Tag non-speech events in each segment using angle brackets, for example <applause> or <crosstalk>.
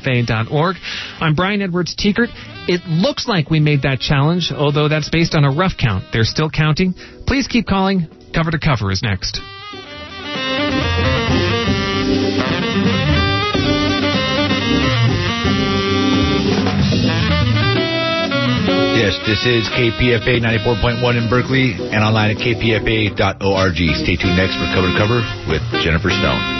kpfa.org. I'm Brian Edwards Tiekert. It looks like we made that challenge, although that's based on a rough count. They're still counting. Please keep calling. Cover to Cover is next. Yes, this is KPFA 94.1 in Berkeley and online at kpfa.org. Stay tuned next for Cover to Cover with Jennifer Stone.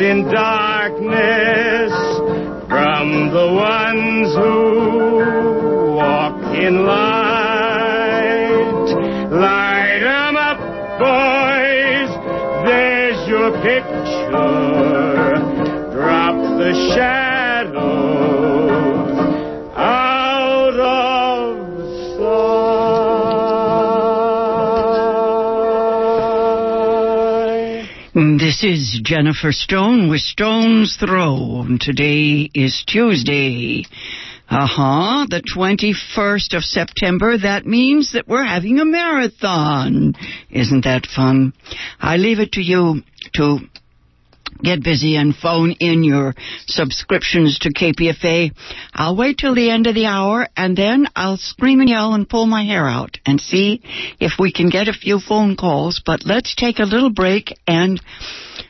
in darkness from the ones who walk in light. Is Jennifer Stone with Stone's Throw. Today is Tuesday. Uh huh. The 21st of September. That means that we're having a marathon. Isn't that fun? I leave it to you to get busy and phone in your subscriptions to KPFA. I'll wait till the end of the hour and then I'll scream and yell and pull my hair out and see if we can get a few phone calls. But let's take a little break and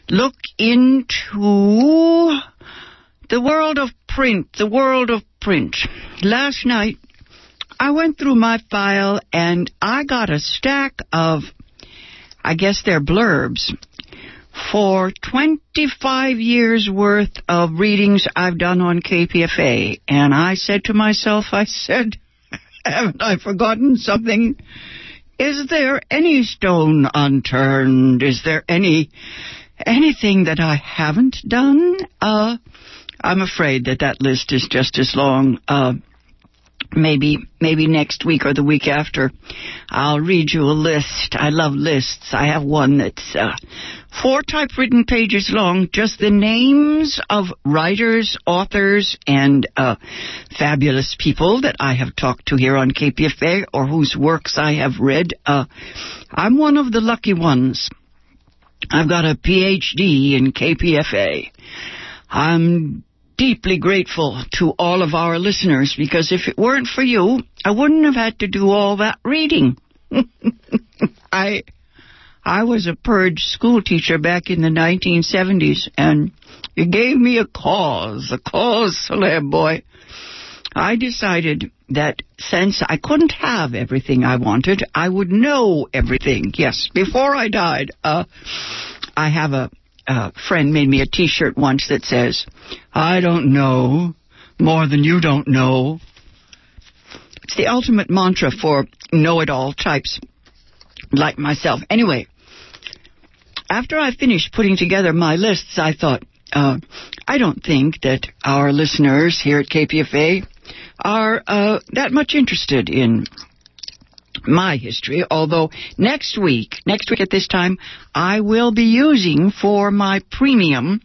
look into the world of print, the world of print. Last night, I went through my file and I got a stack of, I guess they're blurbs, for 25 years worth of readings I've done on KPFA. And I said to myself, I said, <laughs> haven't I forgotten something? Is there any stone unturned? Is there any anything that I haven't done? Uh, I'm afraid that that list is just as long. Uh, maybe maybe next week or the week after, I'll read you a list. I love lists. I have one that's uh, four typewritten pages long, just the names of writers, authors, and uh, fabulous people that I have talked to here on KPFA or whose works I have read. Uh, I'm one of the lucky ones. I've got a PhD in KPFA. I'm deeply grateful to all of our listeners because if it weren't for you, I wouldn't have had to do all that reading. <laughs> I I was a purge school teacher back in the 1970s and it gave me a cause, a cause, celeb boy. I decided that since I couldn't have everything I wanted, I would know everything. Yes, before I died, uh, I have a, a friend made me a T-shirt once that says, "I don't know more than you don't know." It's the ultimate mantra for know-it-all types like myself. Anyway, after I finished putting together my lists, I thought, uh, I don't think that our listeners here at KPFA are uh, that much interested in my history, although next week, next week at this time, I will be using for my premium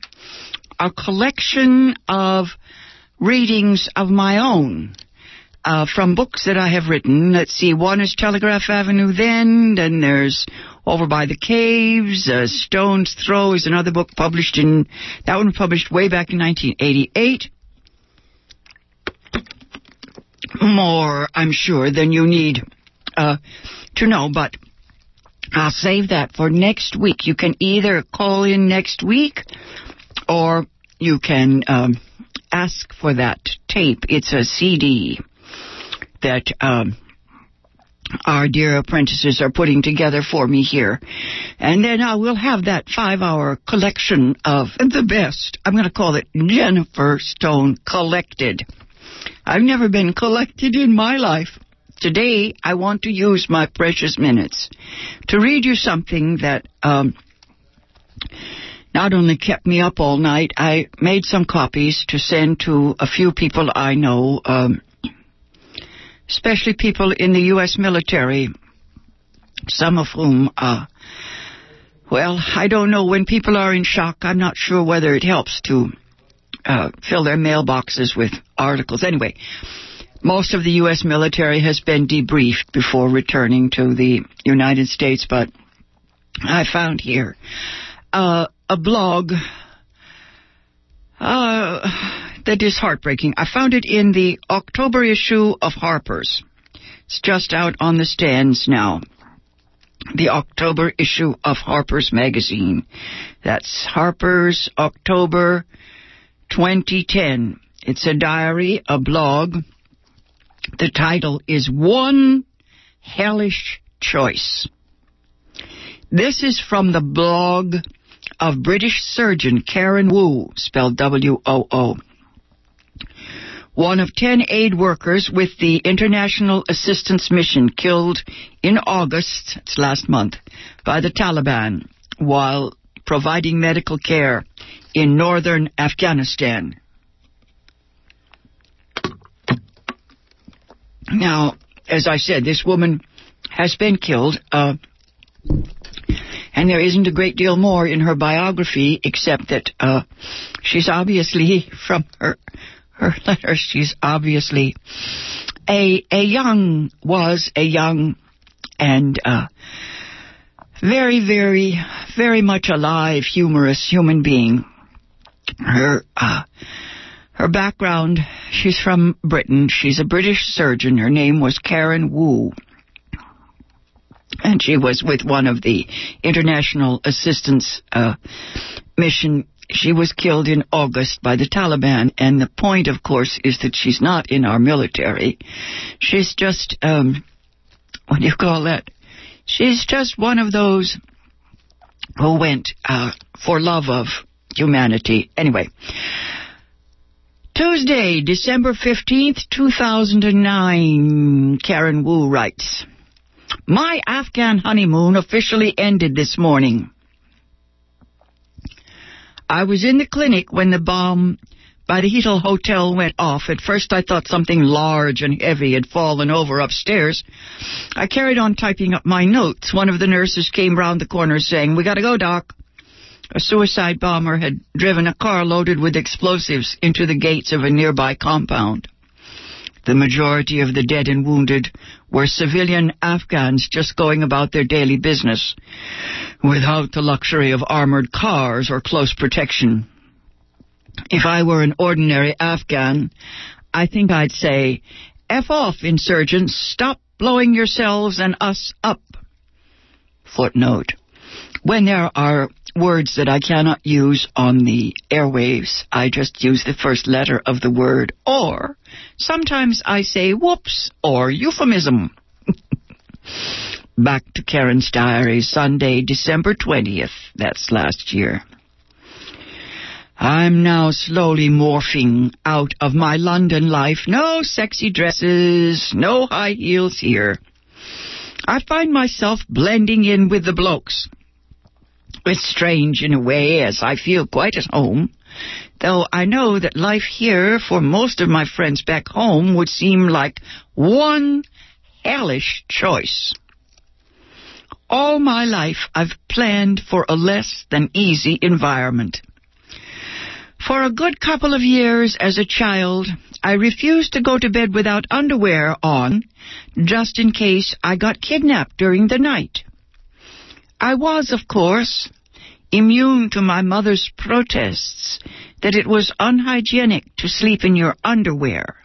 a collection of readings of my own. Uh, from books that I have written. Let's see, one is Telegraph Avenue then, then there's Over by the Caves, uh, Stone's Throw is another book published in, that one published way back in 1988. More, I'm sure, than you need uh, to know, but I'll save that for next week. You can either call in next week or you can um, ask for that tape. It's a CD that um, our dear apprentices are putting together for me here. And then I will have that five hour collection of the best. I'm going to call it Jennifer Stone Collected. I've never been collected in my life. Today, I want to use my precious minutes to read you something that um, not only kept me up all night, I made some copies to send to a few people I know, um, especially people in the U.S. military, some of whom, uh, well, I don't know. When people are in shock, I'm not sure whether it helps to uh, fill their mailboxes with articles. Anyway, most of the U.S. military has been debriefed before returning to the United States, but I found here uh, a blog uh, that is heartbreaking. I found it in the October issue of Harper's. It's just out on the stands now. The October issue of Harper's Magazine. That's Harper's October 2010. It's a diary, a blog. The title is One Hellish Choice. This is from the blog of British surgeon Karen Woo, spelled W-O-O. One of ten aid workers with the International Assistance Mission killed in August, it's last month, by the Taliban while providing medical care in northern Afghanistan. Now, as I said, this woman has been killed, uh, and there isn't a great deal more in her biography except that uh, she's obviously, from her her letters, she's obviously a a young was a young and uh, very very very much alive, humorous human being. Her uh, her background, she's from Britain. She's a British surgeon. Her name was Karen Woo. And she was with one of the international assistance uh, mission. She was killed in August by the Taliban. And the point, of course, is that she's not in our military. She's just, um, what do you call that? She's just one of those who went uh, for love of humanity. Anyway, Tuesday, December 15th, 2009, Karen Woo writes, My Afghan honeymoon officially ended this morning. I was in the clinic when the bomb by the Heathrow Hotel went off. At first I thought something large and heavy had fallen over upstairs. I carried on typing up my notes. One of the nurses came round the corner saying, We gotta go, Doc. A suicide bomber had driven a car loaded with explosives into the gates of a nearby compound. The majority of the dead and wounded were civilian Afghans just going about their daily business without the luxury of armored cars or close protection. If I were an ordinary Afghan, I think I'd say, F off, insurgents, stop blowing yourselves and us up. Footnote. When there are words that I cannot use on the airwaves. I just use the first letter of the word, or sometimes I say whoops or euphemism. <laughs> Back to Karen's diary, Sunday, December 20th. That's last year. I'm now slowly morphing out of my London life. No sexy dresses, no high heels here. I find myself blending in with the blokes. It's strange in a way, as I feel quite at home, though I know that life here for most of my friends back home would seem like one hellish choice. All my life I've planned for a less than easy environment. For a good couple of years as a child, I refused to go to bed without underwear on, just in case I got kidnapped during the night. I was, of course, immune to my mother's protests that it was unhygienic to sleep in your underwear.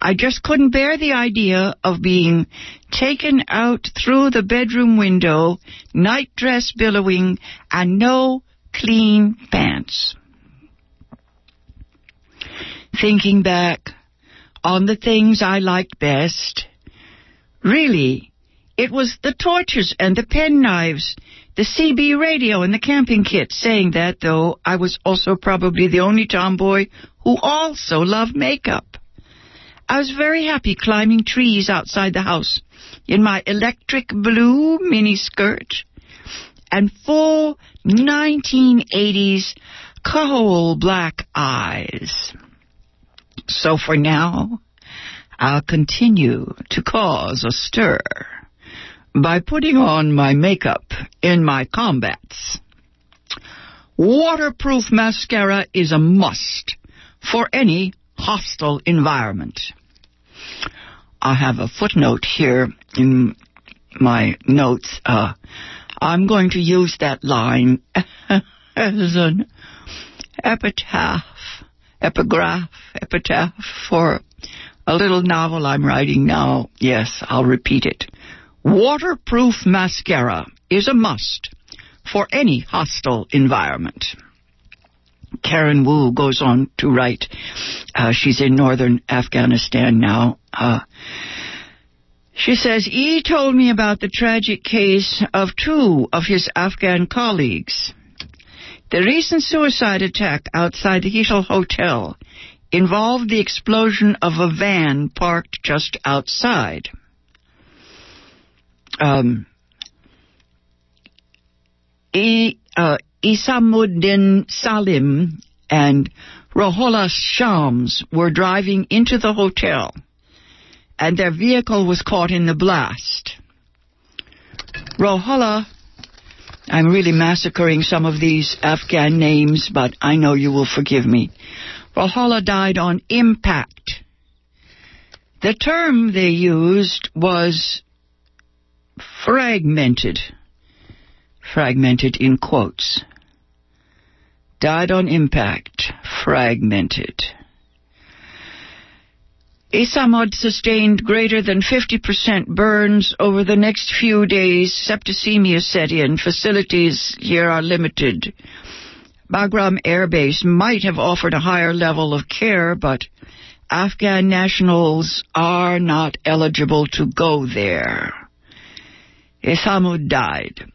I just couldn't bear the idea of being taken out through the bedroom window, night dress billowing, and no clean pants. Thinking back on the things I liked best, really, it was the torches and the penknives, the CB radio and the camping kit. Saying that, though, I was also probably the only tomboy who also loved makeup. I was very happy climbing trees outside the house in my electric blue mini skirt and full 1980s coal black eyes. So for now, I'll continue to cause a stir by putting on my makeup in my combats. Waterproof mascara is a must for any hostile environment. I have a footnote here in my notes. Uh, I'm going to use that line <laughs> as an epitaph, epigraph, epitaph for a little novel I'm writing now. Yes, I'll repeat it. Waterproof mascara is a must for any hostile environment. Karen Woo goes on to write, uh, she's in northern Afghanistan now. Uh, she says, E told me about the tragic case of two of his Afghan colleagues. The recent suicide attack outside the Heathrow Hotel involved the explosion of a van parked just outside. Um, e, uh, Isamuddin Salim and Rohola Shams were driving into the hotel, and their vehicle was caught in the blast. Rohola, I'm really massacring some of these Afghan names, but I know you will forgive me. Rohola died on impact. The term they used was fragmented. Fragmented in quotes. Died on impact. Fragmented. Isamud sustained greater than 50% burns over the next few days. Septicemia set in. Facilities here are limited. Bagram Air Base might have offered a higher level of care, but Afghan nationals are not eligible to go there. Isamud died.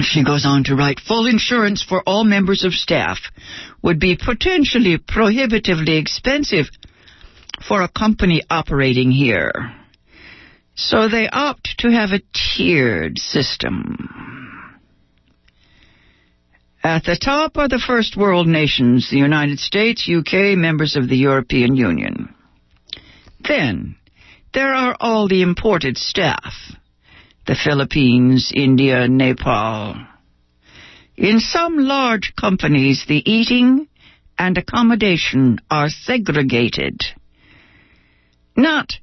She goes on to write, full insurance for all members of staff would be potentially prohibitively expensive for a company operating here. So they opt to have a tiered system. At the top are the first world nations, the United States, UK, members of the European Union. Then, there are all the imported staff the Philippines, India, Nepal. In some large companies, the eating and accommodation are segregated. Not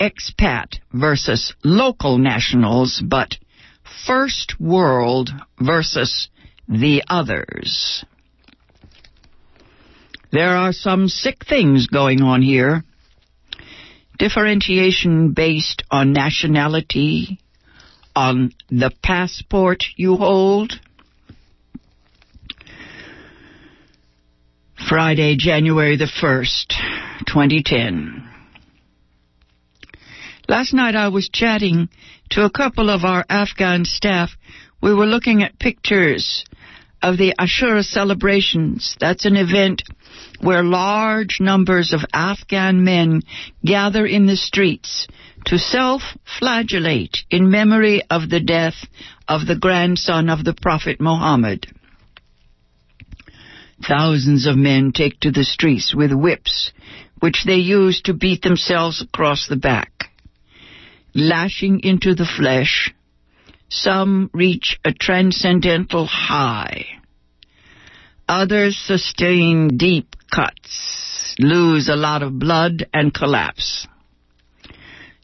expat versus local nationals, but first world versus the others. There are some sick things going on here. Differentiation based on nationality, on the passport you hold. Friday, January the 1st, 2010. Last night I was chatting to a couple of our Afghan staff. We were looking at pictures of the Ashura celebrations. That's an event where large numbers of Afghan men gather in the streets to self-flagellate in memory of the death of the grandson of the Prophet Muhammad. Thousands of men take to the streets with whips, which they use to beat themselves across the back. Lashing into the flesh, some reach a transcendental high. Others sustain deep cuts, lose a lot of blood, and collapse.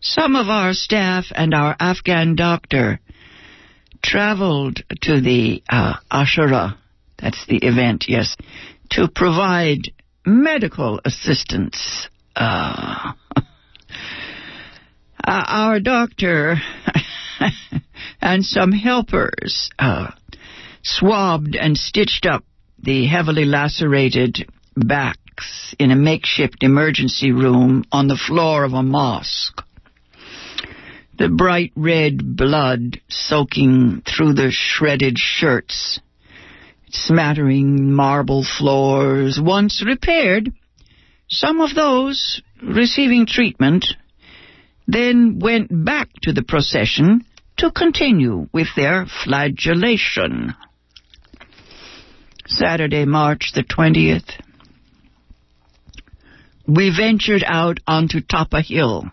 Some of our staff and our Afghan doctor traveled to the uh, Ashura, that's the event, yes, to provide medical assistance. Uh, <laughs> our doctor <laughs> and some helpers uh, swabbed and stitched up the heavily lacerated backs in a makeshift emergency room on the floor of a mosque the bright red blood soaking through the shredded shirts, smattering marble floors. Once repaired, some of those receiving treatment then went back to the procession to continue with their flagellation. Saturday, March the 20th. We ventured out onto Tapa Hill,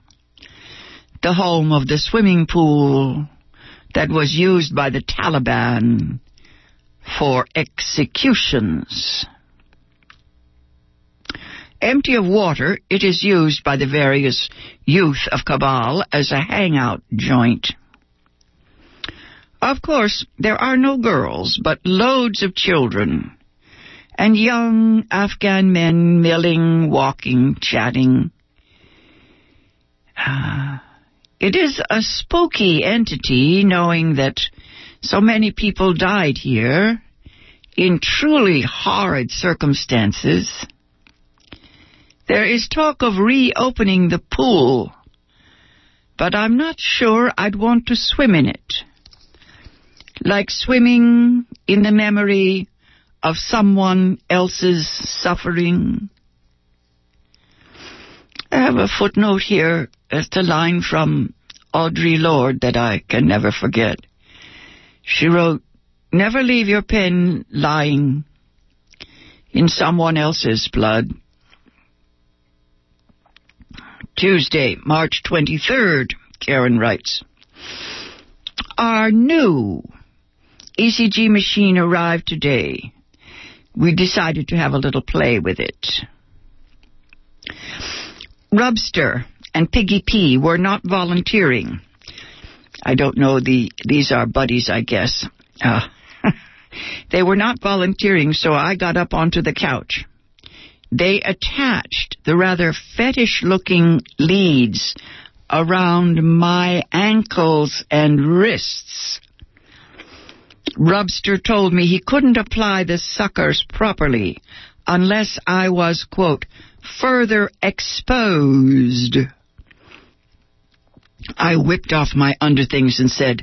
the home of the swimming pool that was used by the Taliban for executions. Empty of water, it is used by the various youth of Kabul as a hangout joint. Of course, there are no girls, but loads of children. And young Afghan men milling, walking, chatting. Uh, it is a spooky entity knowing that so many people died here in truly horrid circumstances. There is talk of reopening the pool, but I'm not sure I'd want to swim in it. Like swimming in the memory of someone else's suffering. I have a footnote here as a line from Audre Lorde that I can never forget. She wrote, Never leave your pen lying in someone else's blood. Tuesday, March 23rd, Karen writes. Our new ECG machine arrived today. We decided to have a little play with it. Rubster and Piggy P were not volunteering. I don't know the these are buddies, I guess. Uh, <laughs> they were not volunteering, so I got up onto the couch. They attached the rather fetish looking leads around my ankles and wrists. Rubster told me he couldn't apply the suckers properly unless I was, quote, further exposed. I whipped off my underthings and said,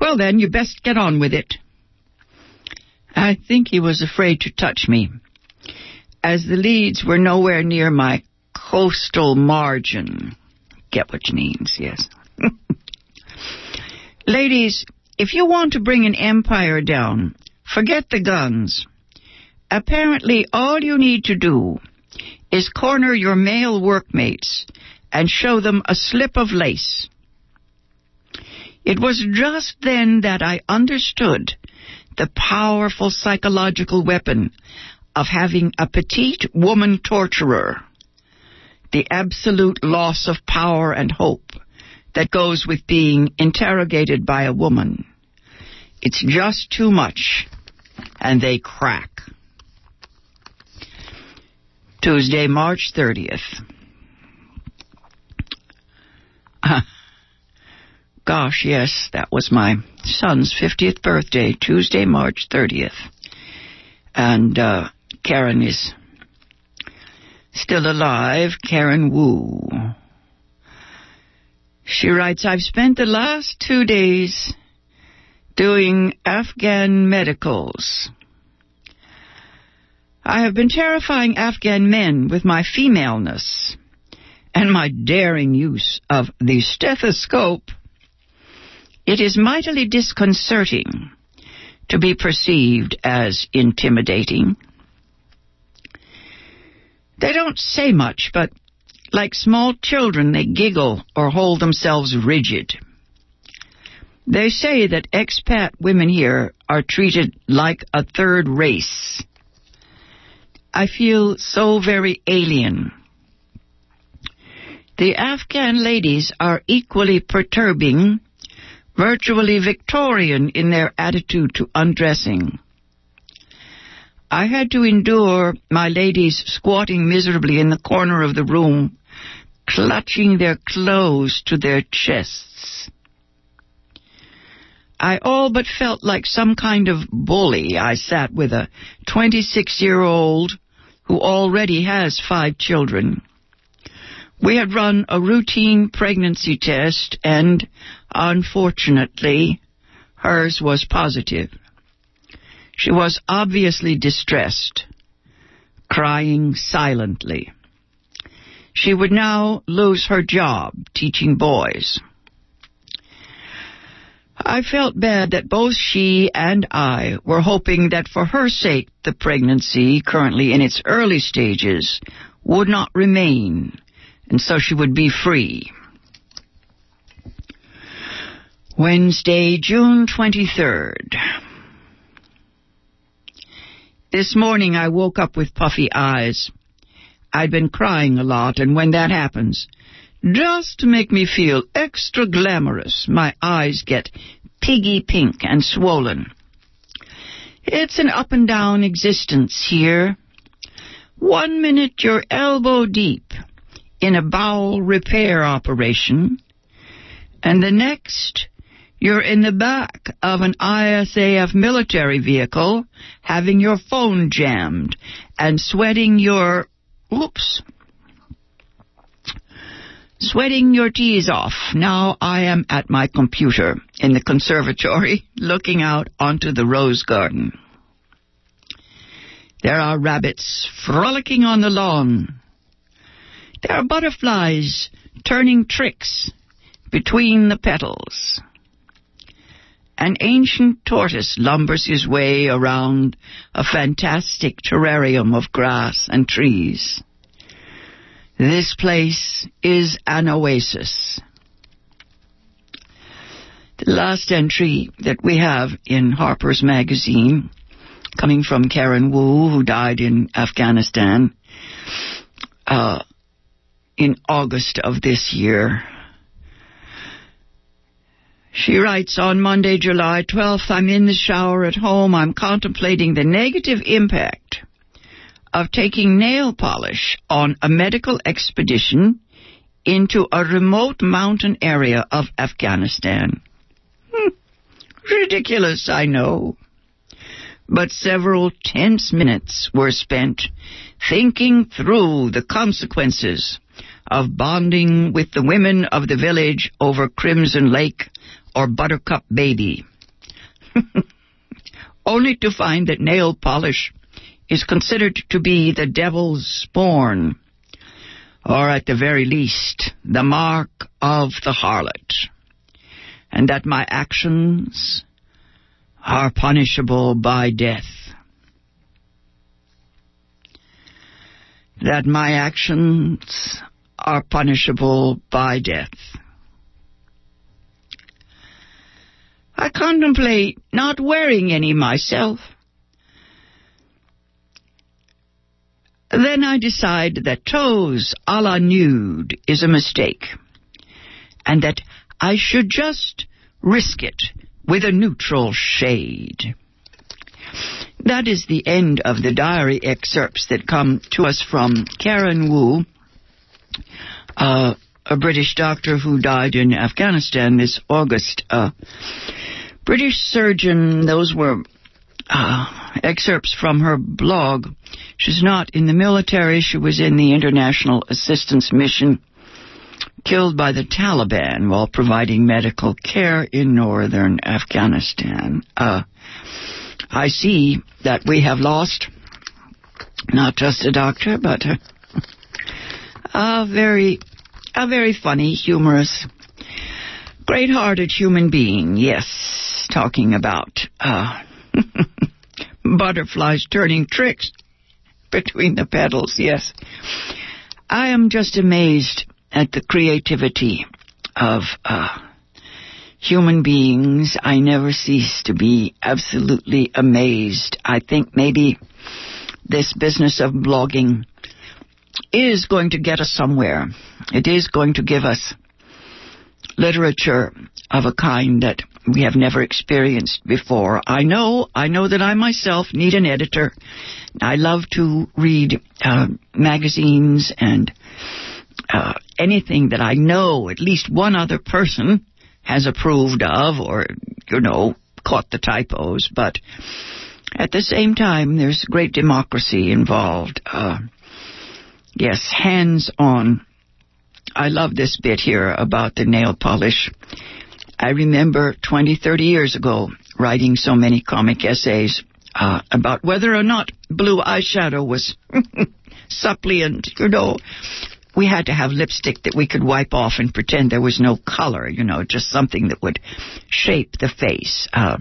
Well then, you best get on with it. I think he was afraid to touch me, as the leads were nowhere near my costal margin. Get what means, yes. <laughs> Ladies, if you want to bring an empire down, forget the guns. Apparently, all you need to do is corner your male workmates and show them a slip of lace. It was just then that I understood the powerful psychological weapon of having a petite woman torturer, the absolute loss of power and hope that goes with being interrogated by a woman. It's just too much, and they crack. Tuesday, March 30th. <laughs> Gosh, yes, that was my son's 50th birthday, Tuesday, March 30th. And uh, Karen is still alive, Karen Woo. She writes, I've spent the last two days doing Afghan medicals. I have been terrifying Afghan men with my femaleness and my daring use of the stethoscope it is mightily disconcerting to be perceived as intimidating. They don't say much, but like small children, they giggle or hold themselves rigid. They say that expat women here are treated like a third race. I feel so very alien. The Afghan ladies are equally perturbing virtually Victorian in their attitude to undressing. I had to endure my ladies squatting miserably in the corner of the room, clutching their clothes to their chests. I all but felt like some kind of bully. I sat with a 26 year old who already has five children. We had run a routine pregnancy test and Unfortunately, hers was positive. She was obviously distressed, crying silently. She would now lose her job teaching boys. I felt bad that both she and I were hoping that for her sake the pregnancy, currently in its early stages, would not remain, and so she would be free. Wednesday, June 23rd. This morning I woke up with puffy eyes. I'd been crying a lot, and when that happens, just to make me feel extra glamorous, my eyes get piggy pink and swollen. It's an up and down existence here. One minute you're elbow deep in a bowel repair operation, and the next you're in the back of an ISAF military vehicle having your phone jammed and sweating your, oops, sweating your teeth off. Now I am at my computer in the conservatory <laughs> looking out onto the rose garden. There are rabbits frolicking on the lawn. There are butterflies turning tricks between the petals. An ancient tortoise lumbers his way around a fantastic terrarium of grass and trees. This place is an oasis. The last entry that we have in Harper's Magazine, coming from Karen Woo, who died in Afghanistan uh, in August of this year. She writes on Monday, July 12th, I'm in the shower at home. I'm contemplating the negative impact of taking nail polish on a medical expedition into a remote mountain area of Afghanistan. Hmm. Ridiculous, I know. But several tense minutes were spent thinking through the consequences of bonding with the women of the village over Crimson Lake or Buttercup Baby. <laughs> Only to find that nail polish is considered to be the devil's spawn, or at the very least, the mark of the harlot, and that my actions are punishable by death. That my actions are punishable by death. I contemplate not wearing any myself. Then I decide that toes a la nude is a mistake, and that I should just risk it with a neutral shade. That is the end of the diary excerpts that come to us from Karen Woo, uh, a British doctor who died in Afghanistan this August. Uh, British surgeon, those were uh, excerpts from her blog. She's not in the military. She was in the International Assistance Mission, killed by the Taliban while providing medical care in northern Afghanistan. Uh, I see that we have lost not just a doctor, but a, a very, a very funny, humorous, great-hearted human being. Yes, talking about uh, <laughs> butterflies turning tricks between the petals. Yes, I am just amazed at the creativity of uh, human beings. I never cease to be absolutely amazed. I think maybe this business of blogging is going to get us somewhere. It is going to give us literature of a kind that we have never experienced before. I know, I know that I myself need an editor. I love to read uh, magazines and uh, anything that I know at least one other person has approved of or, you know, caught the typos. But at the same time, there's great democracy involved. Uh, yes, hands on. I love this bit here about the nail polish. I remember 20, 30 years ago writing so many comic essays uh, about whether or not blue eyeshadow was <laughs> suppliant, you know, we had to have lipstick that we could wipe off and pretend there was no color, you know, just something that would shape the face. Uh,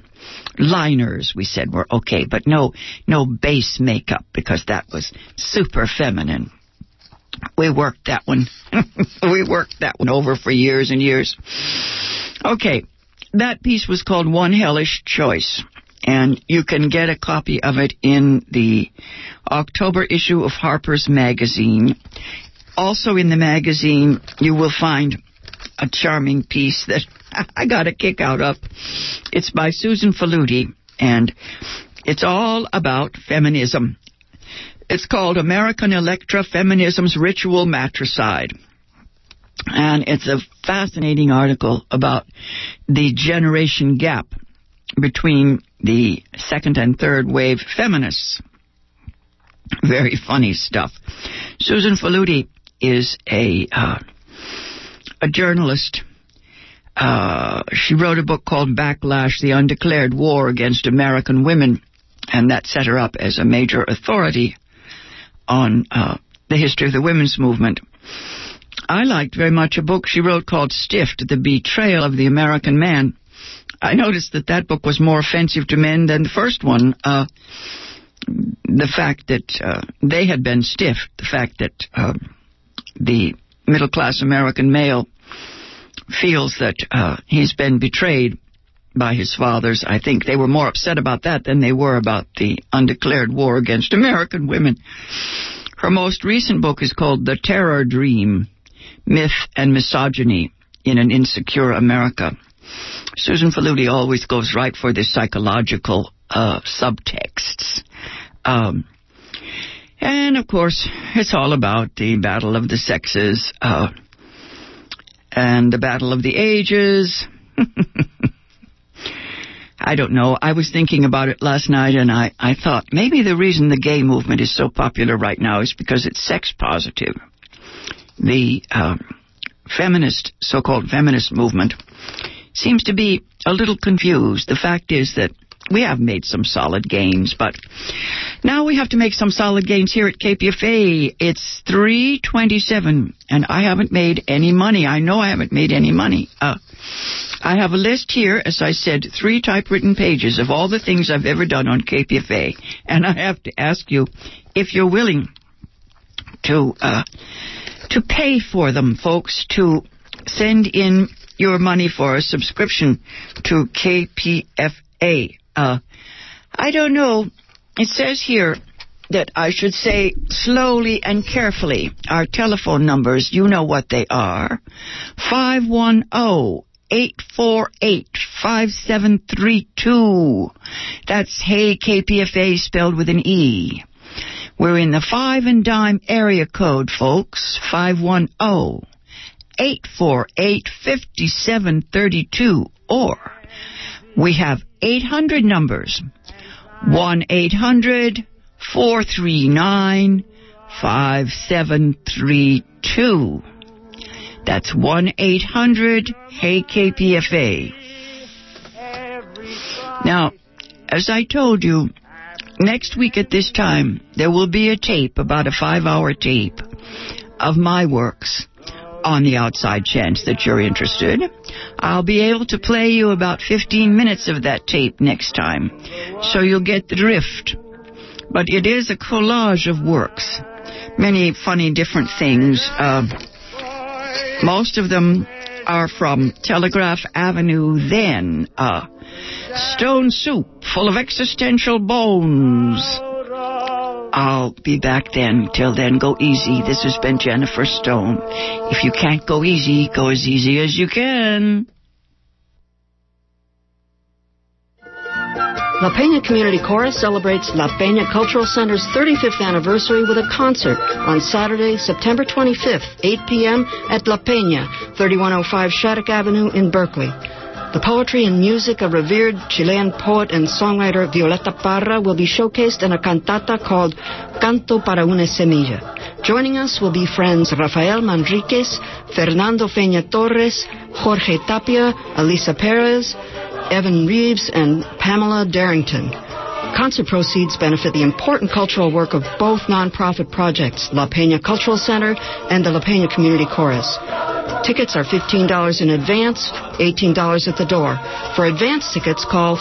liners, we said, were okay, but no, no base makeup because that was super feminine. We worked that one. <laughs> we worked that one over for years and years. Okay, that piece was called One Hellish Choice and you can get a copy of it in the October issue of Harper's Magazine. Also in the magazine, you will find a charming piece that <laughs> I got a kick out of. It's by Susan Faludi, and it's all about feminism. It's called American Electra Feminism's Ritual Matricide. And it's a fascinating article about the generation gap between the second and third wave feminists. Very funny stuff. Susan Faludi is a uh, a journalist. Uh, she wrote a book called Backlash: The Undeclared War Against American Women, and that set her up as a major authority on uh, the history of the women's movement. I liked very much a book she wrote called Stiffed: The Betrayal of the American Man I noticed that that book was more offensive to men than the first one. Uh, the fact that uh, they had been stiff, the fact that uh, the middle class American male feels that uh, he's been betrayed by his fathers. I think they were more upset about that than they were about the undeclared war against American women. Her most recent book is called The Terror Dream Myth and Misogyny in an Insecure America. Susan Faludi always goes right for the psychological uh, subtexts. Um, and of course, it's all about the battle of the sexes uh, and the battle of the ages. <laughs> I don't know. I was thinking about it last night and I, I thought maybe the reason the gay movement is so popular right now is because it's sex positive. The uh, feminist, so called feminist movement seems to be a little confused. The fact is that we have made some solid gains, but now we have to make some solid gains here at KPFA. It's 327, and I haven't made any money. I know I haven't made any money. Uh, I have a list here, as I said, three typewritten pages of all the things I've ever done on KPFA, and I have to ask you if you're willing to uh, to pay for them, folks, to send in your money for a subscription to KPFA. Uh, I don't know. It says here that I should say slowly and carefully. Our telephone numbers, you know what they are. 510 848 5732. That's Hey KPFA spelled with an E. We're in the five and dime area code, folks. 510 848 5732 or we have 800 numbers 1 800 439 5732. That's 1 800 Hey KPFA. Now, as I told you, next week at this time, there will be a tape, about a five hour tape, of my works on the outside chance that you're interested. I'll be able to play you about 15 minutes of that tape next time, so you'll get the drift. But it is a collage of works, many funny different things. Uh, most of them are from Telegraph Avenue then. Uh, stone soup full of existential bones. I'll be back then. Till then, go easy. This has been Jennifer Stone. If you can't go easy, go as easy as you can. La Peña Community Chorus celebrates La Peña Cultural Center's 35th anniversary with a concert on Saturday, September 25th, 8 p.m. at La Peña, 3105 Shattuck Avenue in Berkeley. The poetry and music of revered Chilean poet and songwriter Violeta Parra will be showcased in a cantata called Canto para una Semilla. Joining us will be friends Rafael Manriquez, Fernando Feña Torres, Jorge Tapia, Elisa Perez, Evan Reeves, and Pamela Darrington. Concert proceeds benefit the important cultural work of both nonprofit projects, La Peña Cultural Center and the La Peña Community Chorus. Tickets are $15 in advance, $18 at the door. For advance tickets, call